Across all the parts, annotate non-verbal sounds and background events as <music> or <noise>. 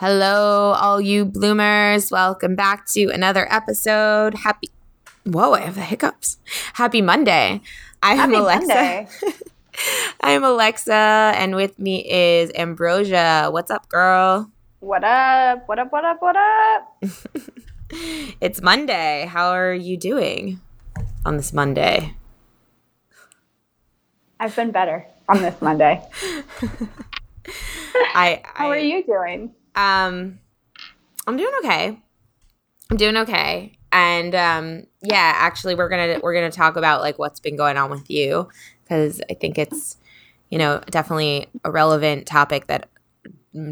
Hello, all you bloomers. Welcome back to another episode. Happy, whoa, I have the hiccups. Happy Monday. I am Alexa. <laughs> I am Alexa, and with me is Ambrosia. What's up, girl? What up? What up? What up? What up? <laughs> it's Monday. How are you doing on this Monday? I've been better on this Monday. <laughs> I, How are you doing? Um, I'm doing okay. I'm doing okay. And um, yeah, actually, we're gonna we're gonna talk about like what's been going on with you because I think it's you know definitely a relevant topic that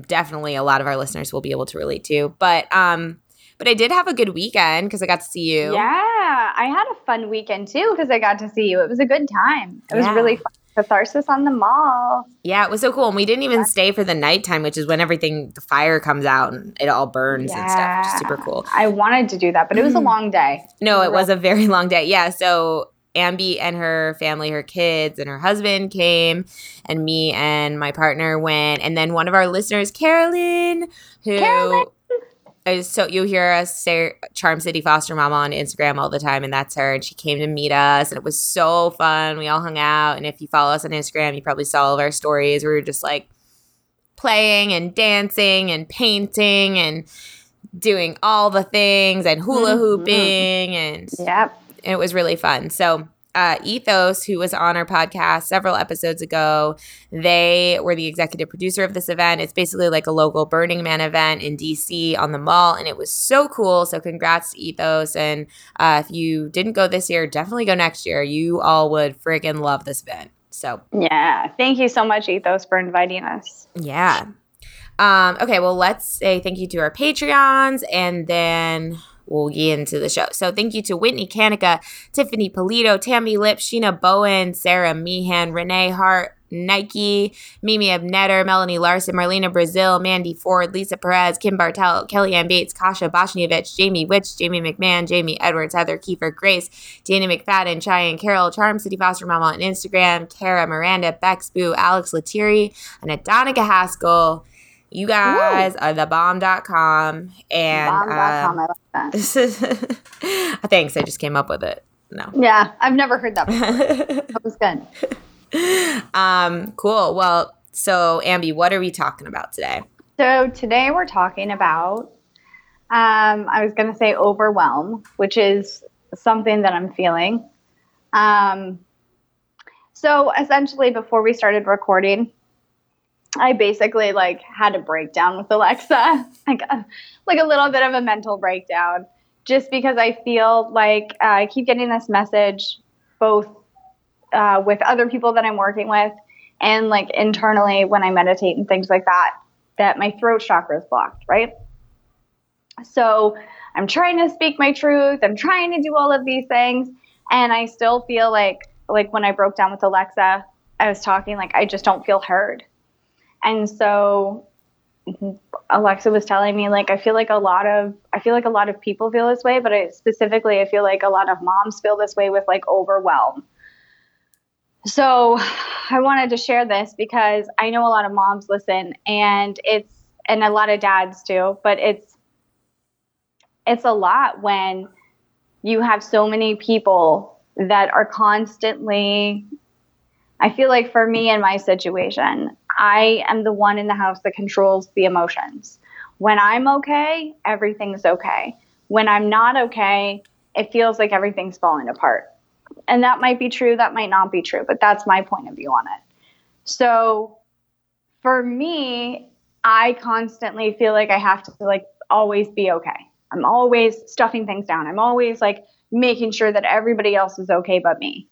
definitely a lot of our listeners will be able to relate to. But um, but I did have a good weekend because I got to see you. Yeah, I had a fun weekend too because I got to see you. It was a good time. It was really fun. Catharsis on the mall. Yeah, it was so cool. And we didn't even stay for the nighttime, which is when everything the fire comes out and it all burns and stuff. Is super cool. I wanted to do that, but it was a mm. long day. No, it was a very <laughs> long day. Yeah. So Ambi and her family, her kids and her husband came, and me and my partner went. And then one of our listeners, Carolyn, who Carolyn! So you hear us say Charm City Foster Mama on Instagram all the time, and that's her. And she came to meet us, and it was so fun. We all hung out. And if you follow us on Instagram, you probably saw all of our stories. We were just like playing and dancing and painting and doing all the things and hula Mhm. hooping and Yep. it was really fun. So, uh, Ethos, who was on our podcast several episodes ago, they were the executive producer of this event. It's basically like a local Burning Man event in DC on the mall, and it was so cool. So, congrats to Ethos. And uh, if you didn't go this year, definitely go next year. You all would friggin' love this event. So, Yeah. Thank you so much, Ethos, for inviting us. yeah. Um, okay, well, let's say thank you to our Patreons and then we'll get into the show. So, thank you to Whitney Kanika, Tiffany Polito, Tammy Lip, Sheena Bowen, Sarah Meehan, Renee Hart, Nike, Mimi Abnetter, Melanie Larson, Marlena Brazil, Mandy Ford, Lisa Perez, Kim Bartel, Kellyanne Bates, Kasha Boshnievich, Jamie Witch, Jamie McMahon, Jamie Edwards, Heather Kiefer, Grace, Dana McFadden, Cheyenne Carroll, Charm City Foster Mama on Instagram, Kara Miranda, Bex Boo, Alex Lettieri, and Adonica Haskell. You guys are the bomb.com. And Bomb.com. um, I like that. this is thanks. I just came up with it. No. Yeah. I've never heard that before. <laughs> that was good. um, cool. Well, so Ambi, what are we talking about today? So today we're talking about, um, I was going to say overwhelm, which is something that I'm feeling. Um, so essentially, before we started recording, I basically like had a breakdown with Alexa, <laughs> like a, like a little bit of a mental breakdown, just because I feel like uh, I keep getting this message, both uh, with other people that I'm working with, and like internally when I meditate and things like that that my throat chakra is blocked, right? So I'm trying to speak my truth. I'm trying to do all of these things. And I still feel like, like when I broke down with Alexa, I was talking like I just don't feel heard. And so Alexa was telling me like I feel like a lot of I feel like a lot of people feel this way, but I, specifically I feel like a lot of moms feel this way with like overwhelm. So <sighs> I wanted to share this because I know a lot of moms listen and it's and a lot of dads too, but it's it's a lot when you have so many people that are constantly I feel like for me in my situation, I am the one in the house that controls the emotions. When I'm okay, everything's okay. When I'm not okay, it feels like everything's falling apart. And that might be true, that might not be true, but that's my point of view on it. So for me, I constantly feel like I have to like always be okay. I'm always stuffing things down. I'm always like making sure that everybody else is okay but me.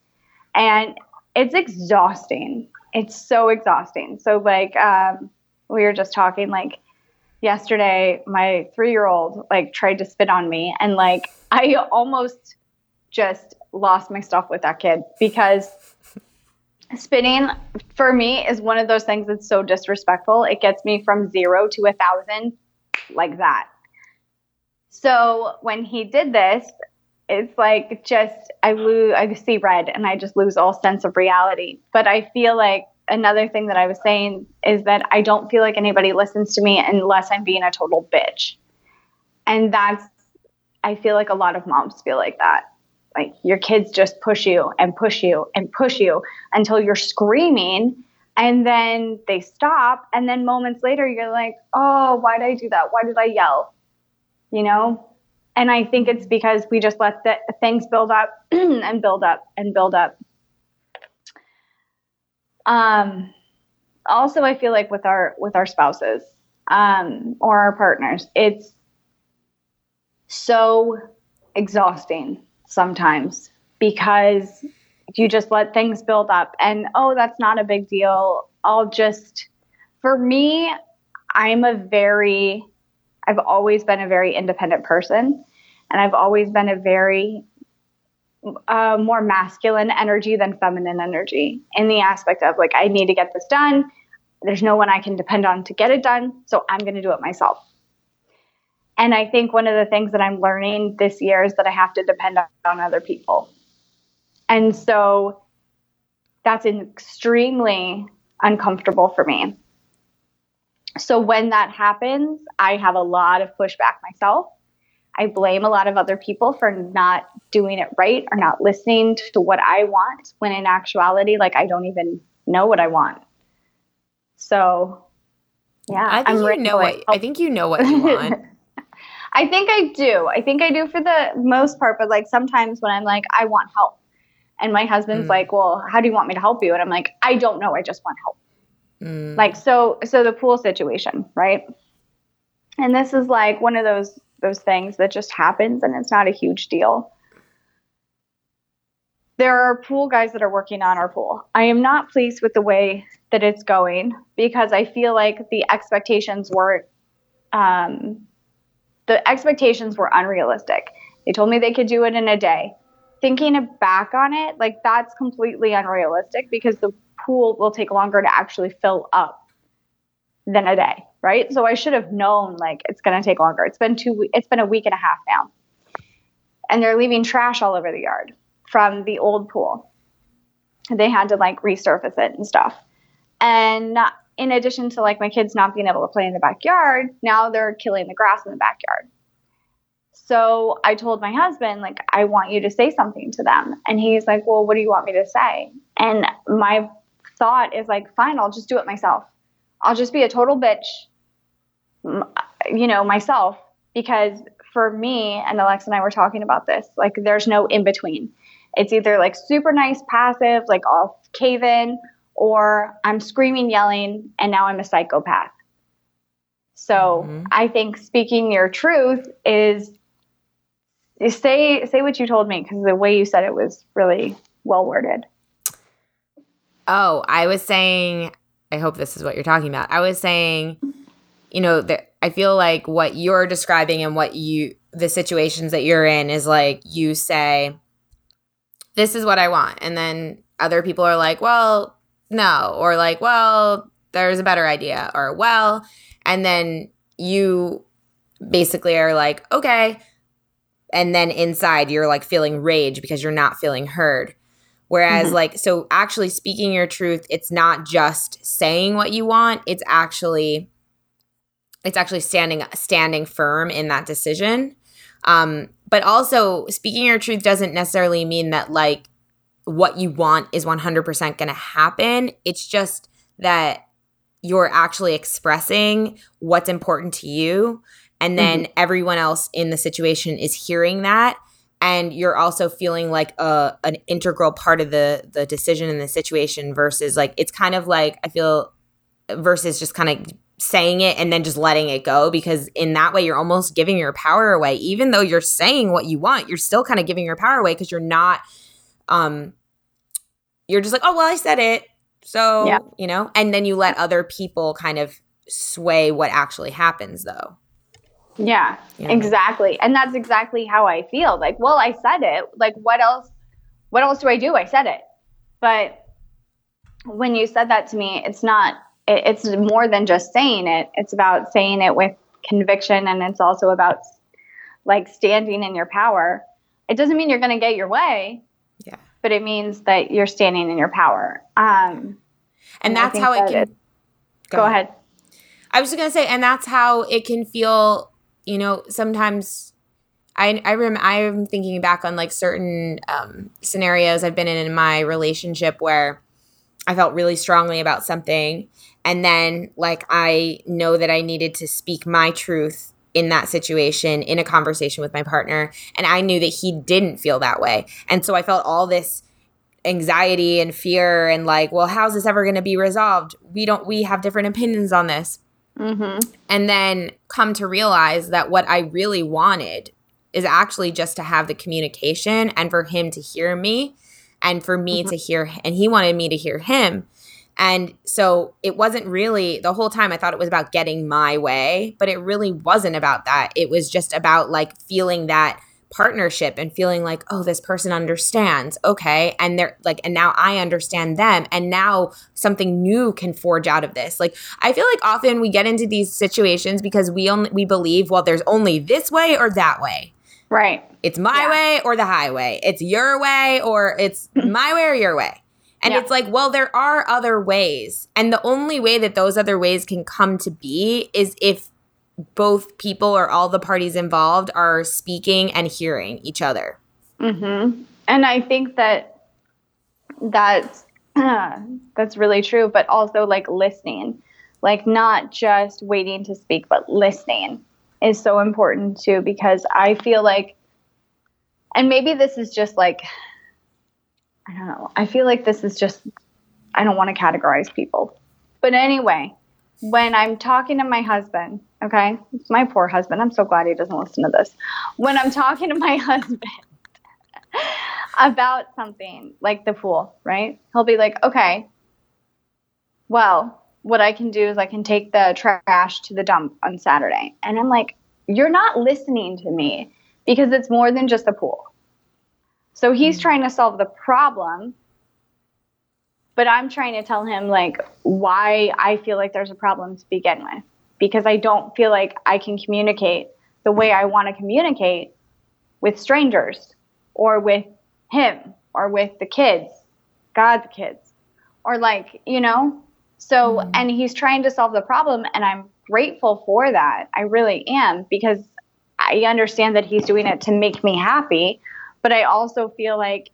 And it's exhausting. It's so exhausting. So like um, we were just talking like yesterday my 3-year-old like tried to spit on me and like I almost just lost my stuff with that kid because spitting for me is one of those things that's so disrespectful. It gets me from 0 to a 1000 like that. So when he did this, it's like just I lose I see red and I just lose all sense of reality. But I feel like another thing that I was saying is that I don't feel like anybody listens to me unless I'm being a total bitch. And that's I feel like a lot of moms feel like that. Like your kids just push you and push you and push you until you're screaming and then they stop and then moments later you're like, "Oh, why did I do that? Why did I yell?" You know? And I think it's because we just let the things build up <clears throat> and build up and build up. Um, also, I feel like with our with our spouses um, or our partners, it's so exhausting sometimes because you just let things build up and oh that's not a big deal i'll just for me i'm a very I've always been a very independent person, and I've always been a very uh, more masculine energy than feminine energy in the aspect of like, I need to get this done. There's no one I can depend on to get it done, so I'm going to do it myself. And I think one of the things that I'm learning this year is that I have to depend on other people. And so that's extremely uncomfortable for me so when that happens, I have a lot of pushback myself. I blame a lot of other people for not doing it right or not listening to what I want when in actuality, like I don't even know what I want. So yeah, I think I'm you know what I think you know what you want. <laughs> I think I do. I think I do for the most part, but like sometimes when I'm like, I want help. And my husband's mm. like, Well, how do you want me to help you? And I'm like, I don't know. I just want help. Mm. Like so so the pool situation, right? And this is like one of those those things that just happens and it's not a huge deal. There are pool guys that are working on our pool. I am not pleased with the way that it's going because I feel like the expectations were um, the expectations were unrealistic. They told me they could do it in a day. Thinking back on it, like that's completely unrealistic because the pool will take longer to actually fill up than a day, right? So I should have known like it's going to take longer. It's been two it's been a week and a half now. And they're leaving trash all over the yard from the old pool. They had to like resurface it and stuff. And in addition to like my kids not being able to play in the backyard, now they're killing the grass in the backyard. So I told my husband, like, I want you to say something to them. And he's like, Well, what do you want me to say? And my thought is like, fine, I'll just do it myself. I'll just be a total bitch, you know, myself. Because for me, and Alexa and I were talking about this, like, there's no in between. It's either like super nice, passive, like I'll cave in, or I'm screaming, yelling, and now I'm a psychopath. So mm-hmm. I think speaking your truth is, is say say what you told me because the way you said it was really well worded. Oh, I was saying, I hope this is what you're talking about. I was saying, you know, that I feel like what you're describing and what you, the situations that you're in is like you say, this is what I want. And then other people are like, well, no. Or like, well, there's a better idea. Or, well, and then you basically are like, okay. And then inside you're like feeling rage because you're not feeling heard. Whereas, mm-hmm. like, so actually speaking your truth, it's not just saying what you want, it's actually it's actually standing standing firm in that decision. Um, but also speaking your truth doesn't necessarily mean that like what you want is 100% going to happen. It's just that you're actually expressing what's important to you and then mm-hmm. everyone else in the situation is hearing that and you're also feeling like a an integral part of the the decision in the situation versus like it's kind of like I feel versus just kind of saying it and then just letting it go because in that way you're almost giving your power away. Even though you're saying what you want you're still kind of giving your power away because you're not um you're just like oh well I said it. So Yeah. you know? And then you let other people kind of sway what actually happens though Yeah, Yeah. exactly. And that's exactly how I feel. Like, well, I said it. Like, what else? What else do I do? I said it. But when you said that to me, it's not. It, it's more than just saying it. It's about saying it with conviction, and it's also about like standing in your power. It doesn't mean you're going to get your way. Yeah. But it means that you're standing in your power. Um, and I that's how it that can it- go ahead. I was just gonna say, and that's how it can feel. You know, sometimes I I rem I'm thinking back on like certain um, scenarios I've been in in my relationship where I felt really strongly about something, and then like I know that I needed to speak my truth in that situation in a conversation with my partner, and I knew that he didn't feel that way, and so I felt all this anxiety and fear and like well how's this ever going to be resolved? We don't we have different opinions on this Mm-hmm. and then come to realize that what I really wanted is actually just to have the communication and for him to hear me and for me to hear and he wanted me to hear him. And so it wasn't really the whole time I thought it was about getting my way but it really wasn't about that. It was just about like feeling that partnership and feeling like oh this person understands. Okay. And they're like and now I understand them. And now something new can forge out of this. Like I feel like often we get into these situations because we only we believe well there's only this way or that way. Right. it's my Yeah. way or the highway. It's your way or it's <clears throat> my way or your way. And Yeah. it's like well there are other ways. And the only way that those other ways can come to be is if both people or all the parties involved are speaking and hearing each other Mm-hmm. And I think that that's <clears throat> that's really true, but also like listening, like not just waiting to speak, but listening is so important too. Because I feel like, and maybe this is just like, I don't know. I feel like this is just I don't want to categorize people, but anyway, when I'm talking to my husband, okay, it's my poor husband, I'm so glad he doesn't listen to this. When I'm talking to my <laughs> husband about something like the pool, right? He'll be like, okay, well, what I can do is I can take the trash to the dump on Saturday. And I'm like, you're not listening to me because it's more than just a pool. So he's mm. trying to solve the problem, but I'm trying to tell him like why I feel like there's a problem to begin with because I don't feel like I can communicate the way I want to communicate with strangers or with him or with the kids, God's kids, or like, you know? So, mm-hmm. and he's trying to solve the problem, and I'm grateful for that. I really am because I understand that he's doing it to make me happy, but I also feel like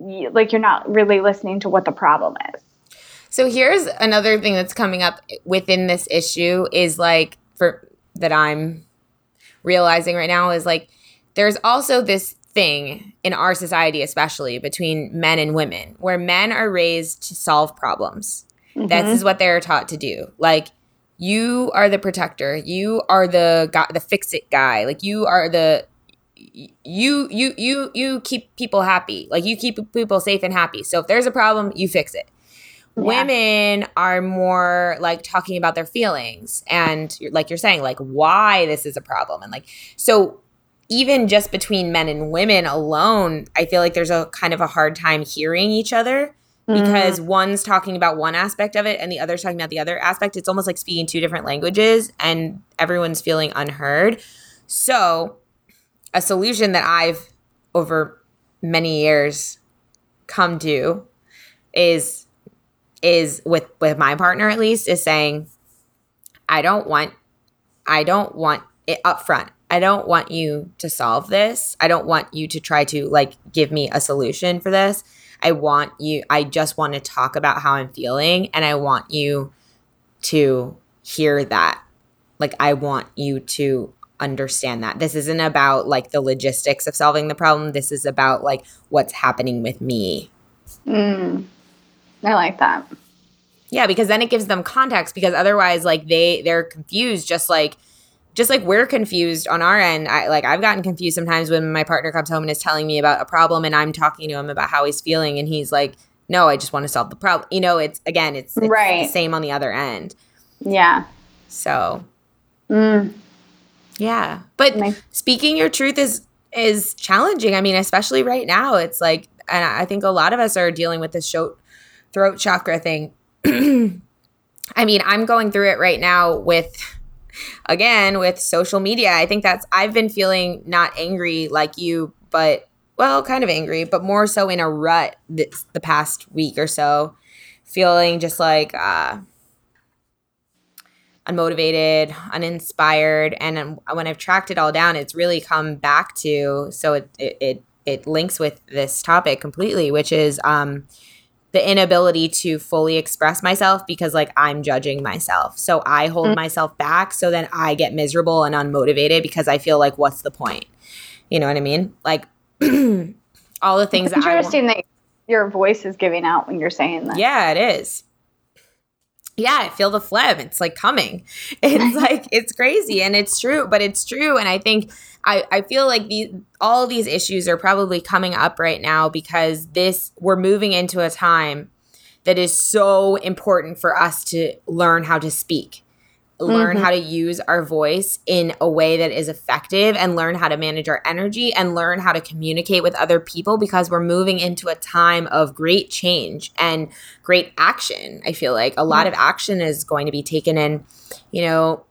like you're not really listening to what the problem is. So here's another thing that's coming up within this issue is like for that I'm realizing right now is like there's also this thing in our society especially between men and women where men are raised to solve problems. This mm-hmm. is what they're taught to do. Like you are the protector. You are the guy, the fix it guy. Like you are the you you you you keep people happy. Like you keep people safe and happy. So if there's a problem, you fix it. Women are more like talking about their feelings and like you're saying like why this is a problem and like so even just between men and women alone, I feel like there's a kind of a hard time hearing each other mm-hmm. because one's talking about one aspect of it and the other's talking about the other aspect. It's almost like speaking two different languages and everyone's feeling unheard. So, a solution that I've over many years come to is is with with my partner at least is saying I don't want I don't want it up front. I don't want you to solve this. I don't want you to try to like give me a solution for this. I want you I just want to talk about how I'm feeling and I want you to hear that. Like I want you to understand that. This isn't about like the logistics of solving the problem. This is about like what's happening with me. Mm, I like that. Yeah, because then it gives them context because otherwise like they they're confused just like just like we're confused on our end. I like I've gotten confused sometimes when my partner comes home and is telling me about a problem and I'm talking to him about how he's feeling and he's like, "No, I just want to solve the problem." You know, it's again, it's, it's right. the same on the other end. Yeah. So, mm. Yeah. But nice. speaking your truth is is challenging. I mean, especially right now, it's like and I think a lot of us are dealing with this show, throat chakra thing. <clears throat> I mean, I'm going through it right now with again with social media. I think that's I've been feeling not angry like you, but well, kind of angry, but more so in a rut this, the past week or so, feeling just like uh unmotivated, uninspired, and when I've tracked it all down, it's really come back to so it it it, it links with this topic completely, which is um the inability to fully express myself because like I'm judging myself. So I hold mm-hmm. myself back so then I get miserable and unmotivated because I feel like what's the point? You know what I mean? Like <clears throat> all the things it's interesting that, that your voice is giving out when you're saying that. Yeah, it is. Yeah, I feel the phlegm. It's like coming. <laughs> It's like it's crazy and it's true, but it's true and I think I, I feel like these all these issues are probably coming up right now because this we're moving into a time that is so important for us to learn how to speak learn mm-hmm. how to use our voice in a way that is effective and learn how to manage our energy and learn how to communicate with other people because we're moving into a time of great change and great action. I feel like a lot of action is going to be taken in, you know,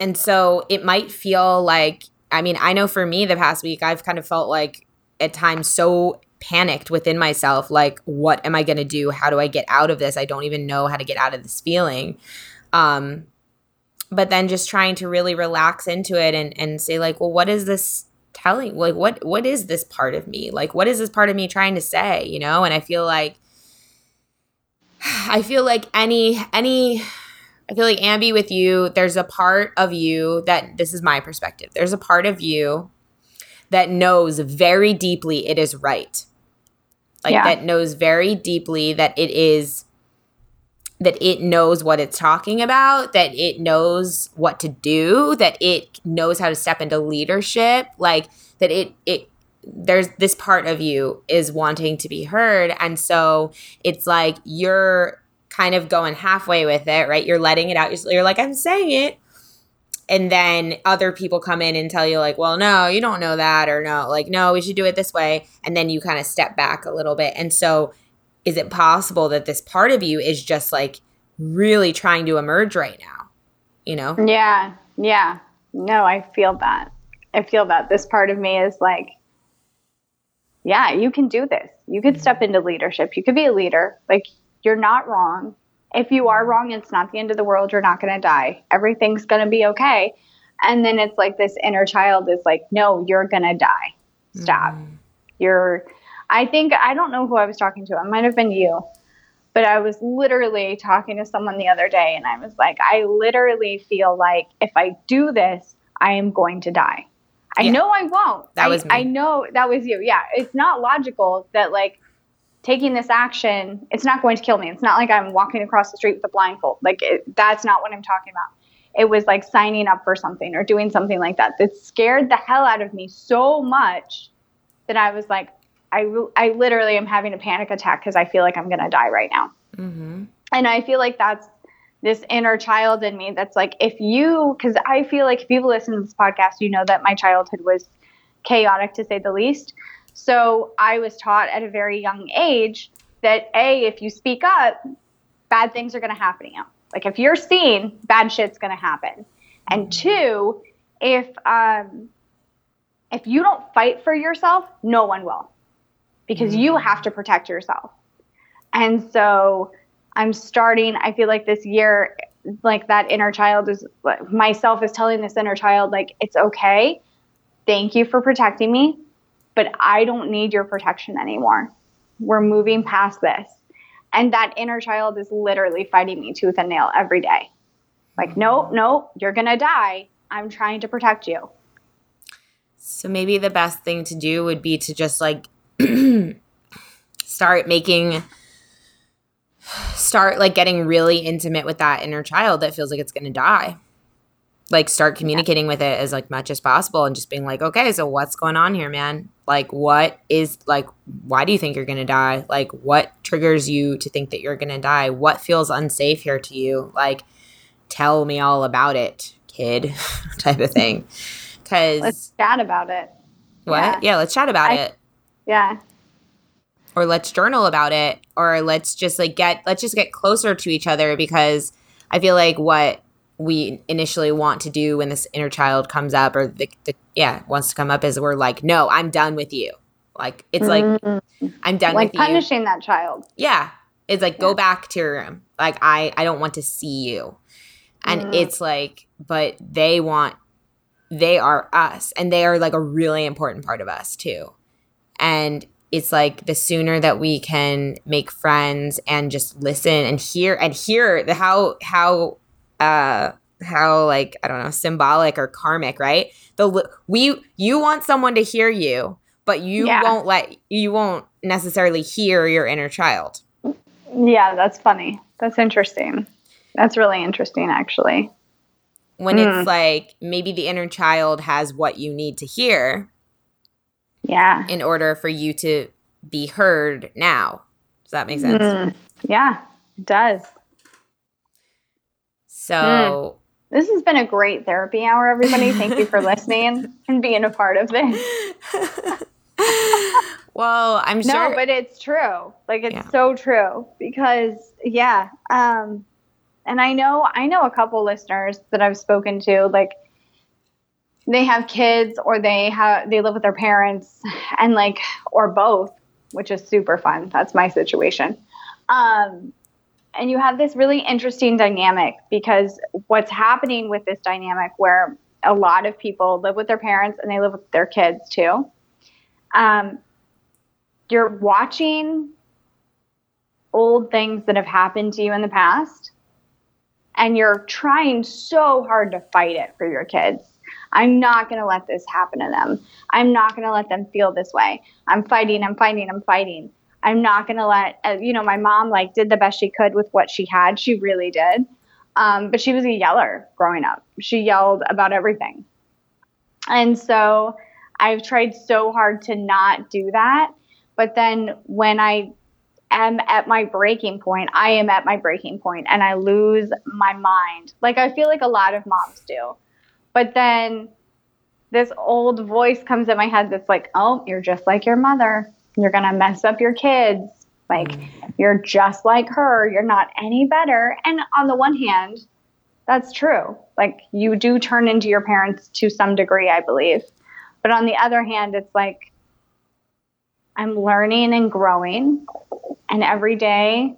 and so it might feel like I mean, I know for me the past week, I've kind of felt like at times so panicked within myself like, what am I going to do? How do I get out of this? I don't even know how to get out of this feeling. Um, but then just trying to really relax into it and, and say, like, well, what is this telling? Like, what what is this part of me? Like, what is this part of me trying to say? You know? And I feel like <sighs> I feel like any any I feel like Ambi with you, there's a part of you that this is my perspective. There's a part of you that knows very deeply it is right. Like yeah. that knows very deeply that it is that it knows what it's talking about, that it knows what to do, that it knows how to step into leadership, like that it it there's this part of you is wanting to be heard and so it's like you're kind of going halfway with it, right? You're letting it out. You're like, I'm saying it. And then other people come in and tell you, like, well, no, you don't know that, or no, like, no, we should do it this way. And then you kind of step back a little bit. And so, is it possible that this part of you is just like really trying to emerge right now? You know? Yeah. Yeah. No, I feel that. I feel that this part of me is like, yeah, you can do this. You could step into leadership. You could be a leader. Like you're not wrong. If you are wrong, it's not the end of the world. You're not going to die. Everything's going to be okay. And then it's like this inner child is like, no, you're going to die. Stop. Mm. You're, I think, I don't know who I was talking to. It might have been you. But I was literally talking to someone the other day and I was like, I literally feel like if I do this, I am going to die. I yeah. know I won't. That was I, me. I know that was you. Yeah. It's not logical that like taking this action, it's not going to kill me. It's not like I'm walking across the street with a blindfold. Like it, that's not what I'm talking about. It was like signing up for something or doing something like that that scared the hell out of me so much that I was like, I, I literally am having a panic attack because I feel like I'm going to die right now. Mm-hmm. And I feel like that's this inner child in me that's like, if you, because I feel like if you've listened to this podcast, you know that my childhood was chaotic to say the least. So I was taught at a very young age that A, if you speak up, bad things are going to happen to you. Like if you're seen, bad shit's going to happen. And two, if um, if you don't fight for yourself, no one will, because you mm. have to protect yourself. And so I'm starting. I feel like this year, like that inner child is myself is telling this inner child, like it's okay. Thank you for protecting me but I don't need your protection anymore. We're moving past this. And that inner child is literally fighting me tooth and nail every day. Like, nope, nope, you're going to die. I'm trying to protect you. So maybe the best thing to do would be to just like <clears throat> start making start like getting really intimate with that inner child that feels like it's going to die. Like start communicating yeah. with it as like much as possible and just being like okay so what's going on here man? Like what is like why do you think you're going to die? Like what triggers you to think that you're going to die? What feels unsafe here to you? Like tell me all about it kid <laughs> type of thing. Because let's chat about it. What? Yeah, yeah let's chat about I, it yeah or let's journal about it or let's just like get let's just get closer to each other because i feel like what we initially want to do when this inner child comes up or the, the yeah wants to come up is we're like no i'm done with you like it's like mm-hmm. i'm done with like with punishing you. that child yeah it's like yeah. go back to your room like i i don't want to see you and mm. it's like but they want they are us and they are like a really important part of us too and it's like the sooner that we can make friends and just listen and hear and hear the how how uh how like I don't know symbolic or karmic, right? The we you want someone to hear you, but you yeah. won't let you won't necessarily hear your inner child. Yeah, that's funny. That's interesting. That's really interesting actually. When mm. it's like maybe the inner child has what you need to hear, yeah. In order for you to be heard now. Does that make sense? Mm. Yeah, it does. So mm. This has been a great therapy hour, everybody. Thank you for <laughs> listening and being a part of this. <laughs> well, I'm sure. No, but it's true. Like it's yeah. so true because yeah. Um, and I know I know a couple listeners that I've spoken to, like they have kids or they have they live with their parents and like or both which is super fun. That's my situation. Um, and you have this really interesting dynamic because what's happening with this dynamic where a lot of people live with their parents and they live with their kids too um, you're watching old things that have happened to you in the past and you're trying so hard to fight it for your kids I'm not going to let this happen to them. I'm not going to let them feel this way. I'm fighting, I'm fighting, I'm fighting. I'm not going to let, uh, you know, my mom like did the best she could with what she had. She really did. Um, but she was a yeller growing up. She yelled about everything. And so I've tried so hard to not do that. But then when I am at my breaking point, I am at my breaking point and I lose my mind. Like I feel like a lot of moms do. But then this old voice comes in my head that's like, oh, you're just like your mother. You're going to mess up your kids. Like, mm. you're just like her. You're not any better. And on the one hand, that's true. Like, you do turn into your parents to some degree, I believe. But on the other hand, it's like, I'm learning and growing. And every day,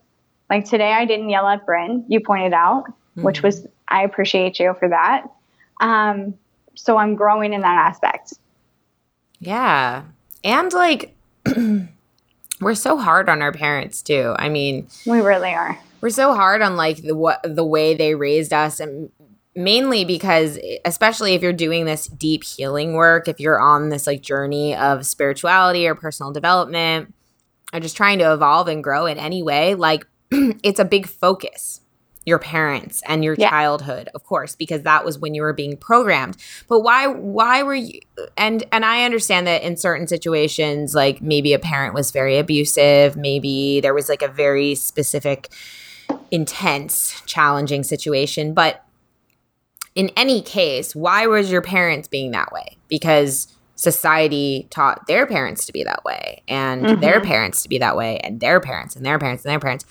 like today, I didn't yell at Bryn, you pointed out, mm-hmm. which was, I appreciate you for that. Um, so I'm growing in that aspect. Yeah. And like, <clears throat> we're so hard on our parents too. I mean, we really are. We're so hard on like the what the way they raised us and mainly because especially if you're doing this deep healing work, if you're on this like journey of spirituality or personal development or just trying to evolve and grow in any way, like <clears throat> it's a big focus your parents and your yeah. childhood of course because that was when you were being programmed but why why were you and and i understand that in certain situations like maybe a parent was very abusive maybe there was like a very specific intense challenging situation but in any case why was your parents being that way because society taught their parents to be that way and mm-hmm. their parents to be that way and their parents and their parents and their parents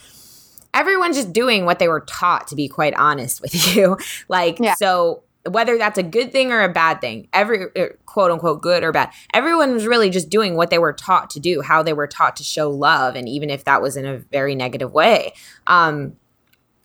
everyone's just doing what they were taught to be quite honest with <laughs> you like yeah. so whether that's a good thing or a bad thing every er, quote unquote good or bad everyone was really just doing what they were taught to do how they were taught to show love and even if that was in a very negative way um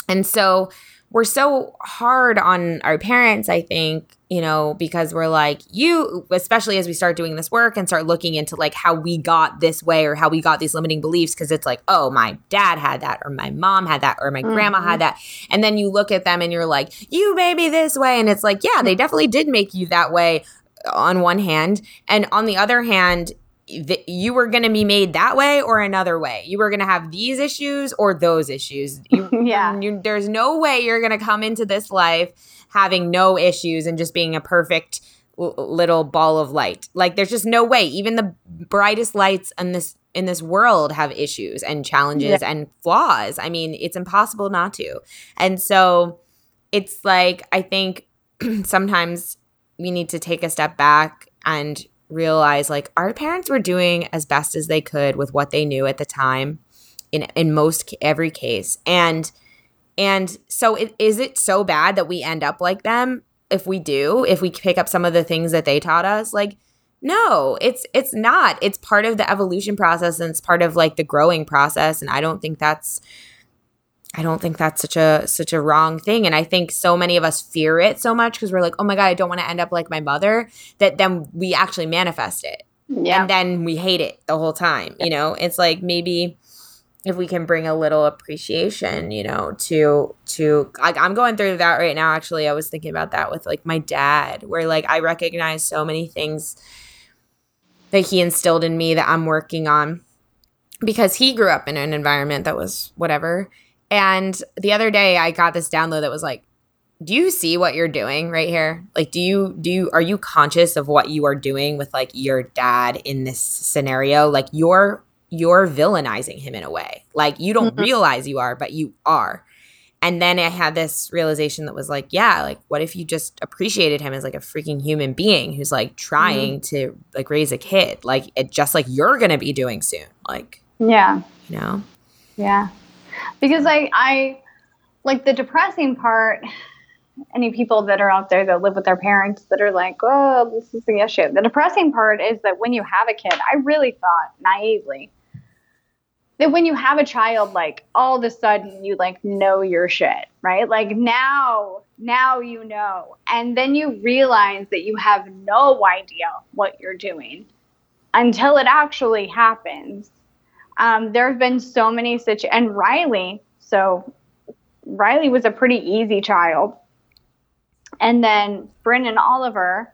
and so we're so hard on our parents, I think, you know, because we're like, you, especially as we start doing this work and start looking into like how we got this way or how we got these limiting beliefs, because it's like, oh, my dad had that, or my mom had that, or my mm-hmm. grandma had that. And then you look at them and you're like, you made me this way. And it's like, yeah, they definitely did make you that way on one hand. And on the other hand, you were going to be made that way or another way. You were going to have these issues or those issues. <laughs> You, yeah. You, there's no way you're going to come into this life having no issues and just being a perfect l- little ball of light. Like there's just no way. Even the brightest lights in this in this world have issues and challenges yeah. and flaws. I mean, it's impossible not to. And so it's like I think <clears throat> sometimes we need to take a step back and realize like our parents were doing as best as they could with what they knew at the time in in most every case. And and so it, is it so bad that we end up like them if we do if we pick up some of the things that they taught us? Like no it's it's not. It's part of the evolution process and it's part of like the growing process. And i don't think that's I don't think that's such a such a wrong thing and I think so many of us fear it so much because we're like, "Oh my god, I don't want to end up like my mother," that then we actually manifest it. Yeah. And then we hate it the whole time, you know? It's like maybe if we can bring a little appreciation, you know, to to like I'm going through that right now actually. I was thinking about that with like my dad where like I recognize so many things that he instilled in me that I'm working on because he grew up in an environment that was whatever and the other day I got this download that was like, do you see what you're doing right here? Like, do you, do you, are you conscious of what you are doing with like your dad in this scenario? Like, you're, you're villainizing him in a way. Like, you don't mm-hmm. realize you are, but you are. And then I had this realization that was like, yeah, like, what if you just appreciated him as like a freaking human being who's like trying mm-hmm. to like raise a kid, like, it just like you're going to be doing soon. Like, yeah. You know? Yeah because I, I like the depressing part. Any people that are out there that live with their parents that are like, oh, this is the issue. The depressing part is that when you have a kid, I really thought naively that when you have a child, like all of a sudden you like know your shit, right? Like now, now you know. And then you realize that you have no idea what you're doing until it actually happens. Um, there have been so many such, and Riley. So Riley was a pretty easy child, and then Bryn and Oliver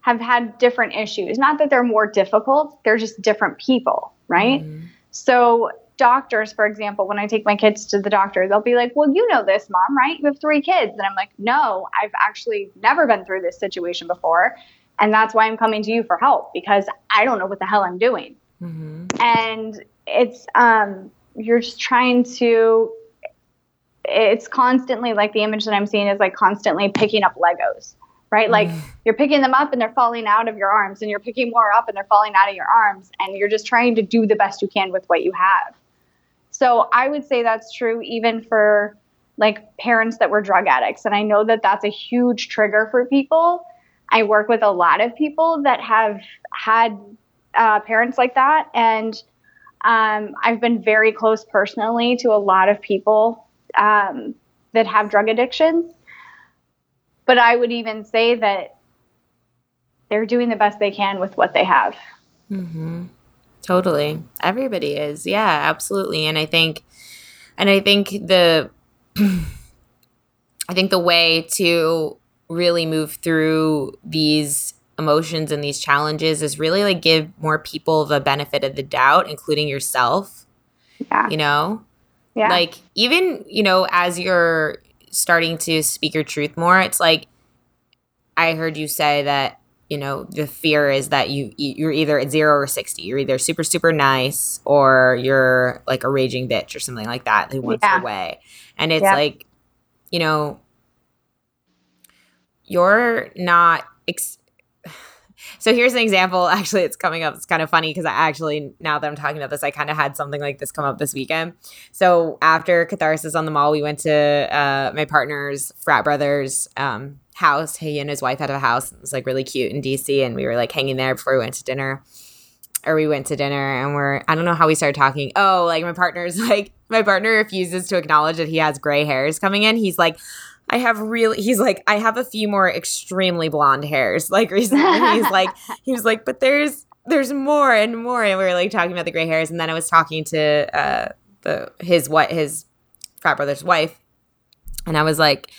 have had different issues. Not that they're more difficult; they're just different people, right? Mm-hmm. So doctors, for example, when I take my kids to the doctor, they'll be like, Well, you know this, mom, right? You have three kids. And I'm like, No, I've actually never been through this situation before. And that's why I'm coming to you for help because I don't know what the hell I'm doing. Mm-hmm. And it's um, you're just trying to it's constantly like the image that I'm seeing is like constantly picking up Legos, right? Like mm. you're picking them up and they're falling out of your arms, and you're picking more up and they're falling out of your arms, and you're just trying to do the best you can with what you have. So I would say that's true even for like parents that were drug addicts. And I know that that's a huge trigger for people. I work with a lot of people that have had uh, parents like that. And um, I've been very close personally to a lot of people um, that have drug addictions. But I would even say that they're doing the best they can with what they have. Mm-hmm. Totally. Everybody is. Yeah, absolutely. And I think, and I think the, <clears throat> I think the way to really move through these emotions and these challenges is really like give more people the benefit of the doubt, including yourself. Yeah. You know? Yeah. Like even, you know, as you're starting to speak your truth more, it's like I heard you say that, you know, the fear is that you you're either at 0 or 60. You're either super super nice or you're like a raging bitch or something like that who wants yeah. way. And it's yeah. like, you know, you're not ex- so here's an example. <laughs> Actually, it's coming up. It's kind of funny because I actually, now that I'm talking about this, I kind of had something like this come up this weekend. So after Catharsis on the Mall, we went to uh, my partner's frat brother's um, house. He and his wife had a house. It was like really cute in DC, and we were like hanging there before we went to dinner. or we went to dinner and we're I don't know how we started talking. Oh, like my partner's <laughs> like my partner refuses to acknowledge that he has gray hairs coming in. He's like I have really he's like I have a few more extremely blonde hairs like <laughs> recently. he's like he was like but there's there's more and more and we were like talking about the gray hairs and then I was talking to uh the his what his frat brother's wife and I was like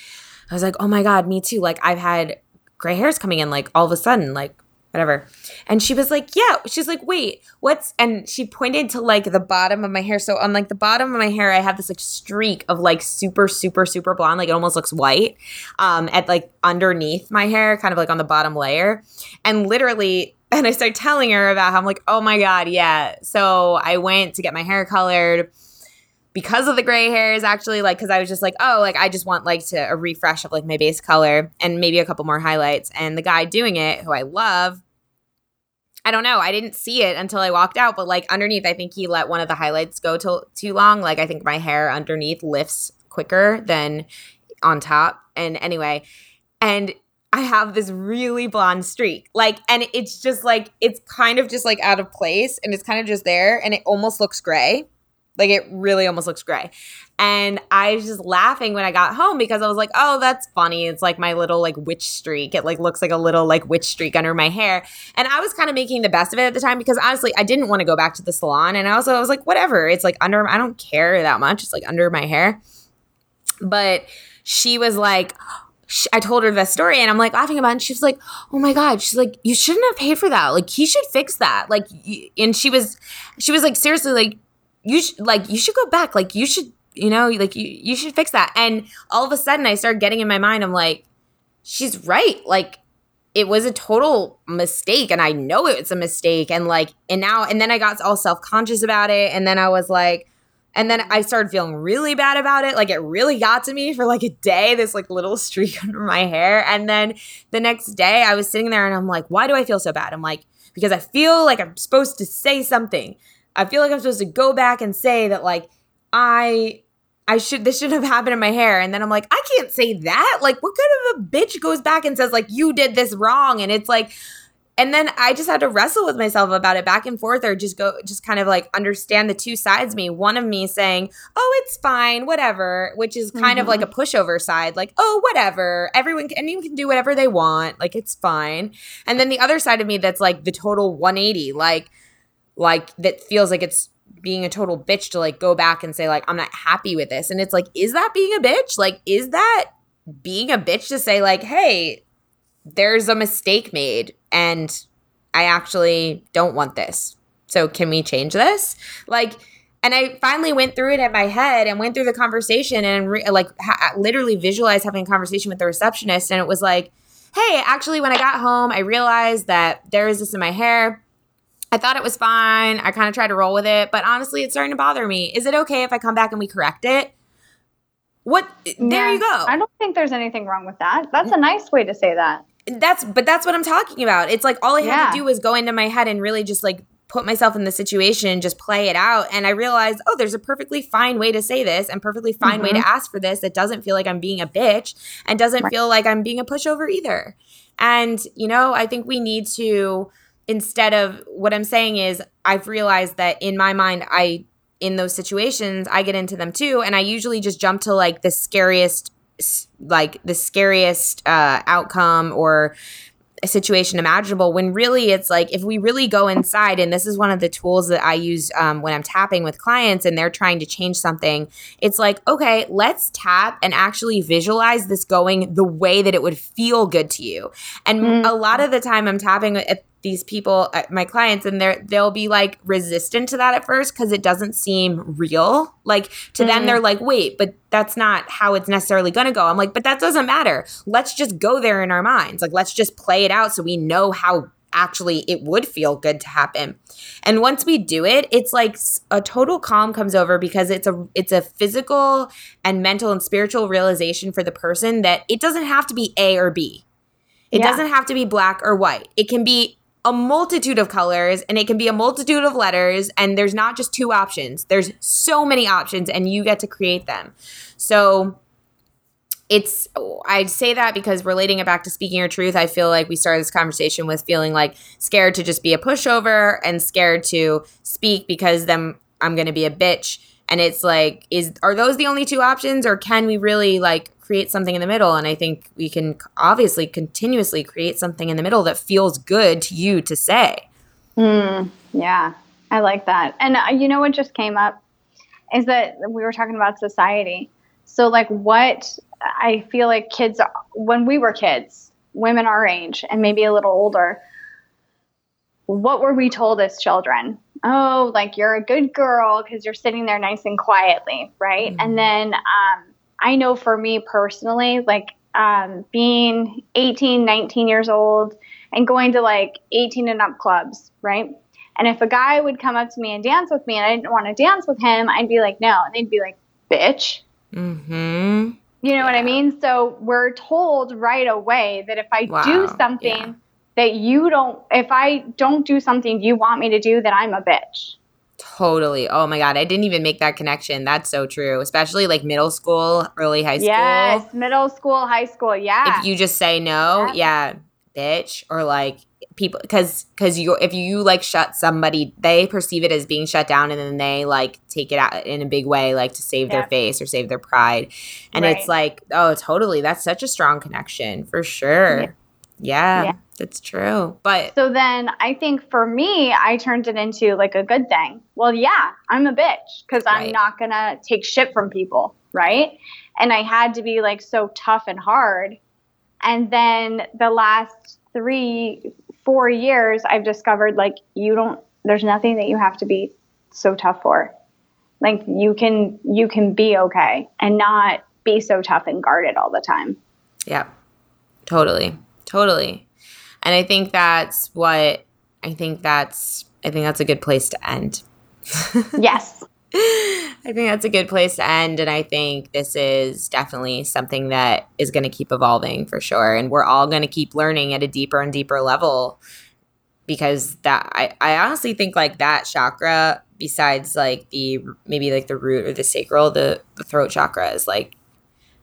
I was like, "Oh my god, me too. Like I've had gray hairs coming in like all of a sudden like whatever. And she was like, Yeah. She's like, Wait, what's and she pointed to like the bottom of my hair. So on like the bottom of my hair, I have this like streak of like super, super, super blonde. Like it almost looks white. Um, at like underneath my hair, kind of like on the bottom layer. And literally, <laughs> and I started telling her about how I'm like, oh my God, yeah. So I went to get my hair colored because of the gray hairs actually like because i was just like oh like i just want like to a refresh of like my base color and maybe a couple more highlights and the guy doing it who i love I don't know. I didn't see it until I walked out, but like underneath, I think he let one of the highlights go to, too long. Like I think my hair underneath lifts quicker than on top. And anyway, and I have this really blonde streak. Like, and it's just like, it's kind of just like out of place and it's kind of just there and it almost looks gray. Like it really almost looks gray. And I was just laughing when I got home because I was like, oh, that's funny. It's like my little like witch streak. It like looks like a little like witch streak under my hair. And I was kind of making the best of it at the time because honestly, I didn't want to go back to the salon. And also I was like, whatever. It's like under I don't care that much. It's like under my hair. But she was like, I told her the story and I'm like laughing about it. And she was like, oh my God. She's like, you shouldn't have paid for that. Like, he should fix that. Like, and she was, she was like, seriously, like, you should like you should go back. Like you should you know like you you should fix that. And all of a sudden i started getting in my mind i'm like she's right. Like it was a total mistake and i know it's a mistake and like and now and then i got all self-conscious about it and then i was like and then i started feeling really bad about it. Like it really got to me for like a day this like little <laughs> streak under my hair. And then the next day i was sitting there and i'm like why do i feel so bad? I'm like because i feel like i'm supposed to say something I feel like I'm supposed to go back and say that like I I should this shouldn't have happened in my hair and then I'm like I can't say that. Like what kind of a bitch goes back and says like you did this wrong and it's like and then I just had to wrestle with myself about it back and forth or just go just kind of like understand the two sides of me. One of me saying, "Oh, it's fine, whatever," which is kind mm-hmm. of like a mm-hmm. pushover side, like, "Oh, whatever. Everyone can, anyone can do whatever they want. Like it's fine." And then the other side of me that's like the total 180, like like that feels like it's being a total bitch to like go back and say like I'm not happy with this. And it's like is that being a bitch? Like is that being a bitch to say like hey there's a mistake made and I actually don't want this. So can we change this? Like and I finally went through it in my head and went through the conversation and re- like ha- uh, literally visualized having a conversation with the receptionist. And it was like hey actually when I got home I realized that there is this in my hair I thought it was fine. I kind of tried to roll with it, but honestly, it's starting to bother me. Is it okay if I come back and we correct it? What? There you go. I don't think there's anything wrong with that. That's a nice way to say that. That's, but that's what I'm talking about. It's like all I yeah. had to do was go into my head and really just like put myself in the situation, and just play it out. And I realized, oh, there's a perfectly fine way to say this and perfectly fine mm-hmm. way to mm-hmm. ask for this that doesn't feel like I'm being a bitch and doesn't right. feel like I'm being a pushover either. And, you know, I think we need to instead of what I'm saying is I've realized that in my mind I in those situations I get into them too and I usually just jump to like the scariest like the scariest uh outcome or a situation imaginable when really it's like if we really go inside and this is one of the tools that i use um, when i'm tapping with clients and they're trying to change something it's like okay let's tap and actually visualize this going the way that it would feel good to you and mm-hmm. a lot of the time i'm tapping at these people uh, my clients and they're they'll be like resistant to that at first because it doesn't seem real. Like to mm. them they're like wait but that's not how it's necessarily going to go. I'm like but that doesn't matter. Let's just go there in our minds. Like let's just play it out so we know how actually it would feel good to happen. And once we do it it's like a total calm comes over because it's a it's a physical and mental and spiritual realization for the person that it doesn't have to be a or b. It yeah. doesn't have to be black or white. It can be a multitude of colors and it can be a multitude of letters and there's not just two options there's so many options and you get to create them so it's I'd say that because relating it back to speaking your truth, I feel like we started this conversation with feeling like scared to just be a pushover and scared to speak because then I'm going to be a bitch. And it's like is are those the only two options or can we really like create something in the middle and I think we can obviously continuously create something in the middle that feels good to you to say. Mm, yeah. I like that. And uh, you know what just came up is that we were talking about society. So like what I feel like kids, when we were kids, women our age and maybe a little older, what were we told as children? Oh, like you're a good girl because you're sitting there nice and quietly, right? Mm-hmm. And then um, I know for me personally, like um, being 18, 19 years old and going to like 18 and up clubs, right? And if a guy would come up to me and dance with me and I didn't want to dance with him, I'd be like, no. And they'd be like, bitch. Mm-hmm. You know yeah. what I mean? So we're told right away that if I wow. do something yeah. that you don't, if I don't do something you want me to do, then I'm a bitch. Totally. Oh my God. I didn't even make that connection. That's so true. Especially like middle school, early high school. Yes, middle school, high school. Yeah. If you just say no, yeah, yeah bitch, or like people because because you if you like shut somebody they perceive it as being shut down and then they like take it out in a big way like to save yeah. their face or save their pride and right. it's like oh totally that's such a strong connection for sure yeah. Yeah. yeah. That's true. But so then I think for me, I turned it into like a good thing. Well, yeah, I'm a bitch because I'm not going to take shit from people. Right. And I had to be like so tough and hard. And then the last three, four years, I've discovered like you don't, there's nothing that you have to be so tough for. Like you can, you can be okay and not be so tough and guarded all the time. Yeah, totally. Totally. And I think that's what I think that's I think that's a good place to end. <laughs> yes. I think that's a good place to end. And I think this is definitely something that is going to keep evolving for sure. And we're all going to keep learning at a deeper and deeper level because that, I, I honestly think like that chakra, besides like the maybe like the root or the sacral, the, the throat chakra is like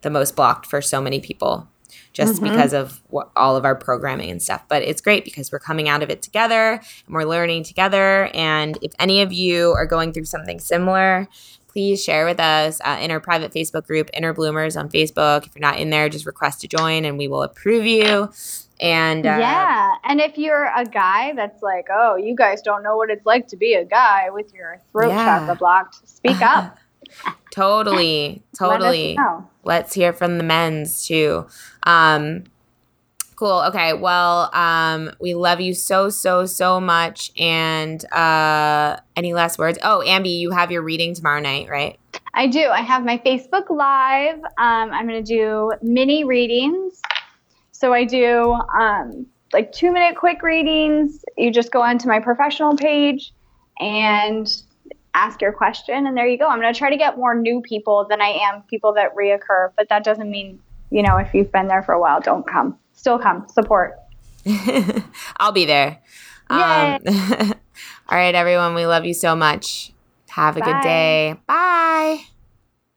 the most blocked for so many people just mm-hmm. because of what, all of our programming and stuff. But it's great because we're coming out of it together and we're learning together. And if any of you are going through something similar, please share with us uh, in our private Facebook group, Inner Bloomers on Facebook. If you're not in there, just request to join and we will approve you. And uh, yeah, and if you're a guy that's like, oh, you guys don't know what it's like to be a guy with your throat yeah. chakra blocked, speak up. <laughs> totally, totally. Let Let's hear from the men's too. Um, cool. Okay. Well, um, we love you so, so, so much. And uh, any last words? Oh, Ambi, you have your reading tomorrow night, right? I do. I have my Facebook Live. Um, I'm going to do mini readings. So I do um, like two minute quick readings. You just go onto my professional page and ask your question and there you go. I'm going to try to get more new people than i am people that reoccur but that doesn't mean you know if you've been there for a while don't come. Still come. Support. <laughs> I'll be there. Um, <laughs> all right everyone. We love you so much. Have a Bye. good day. Bye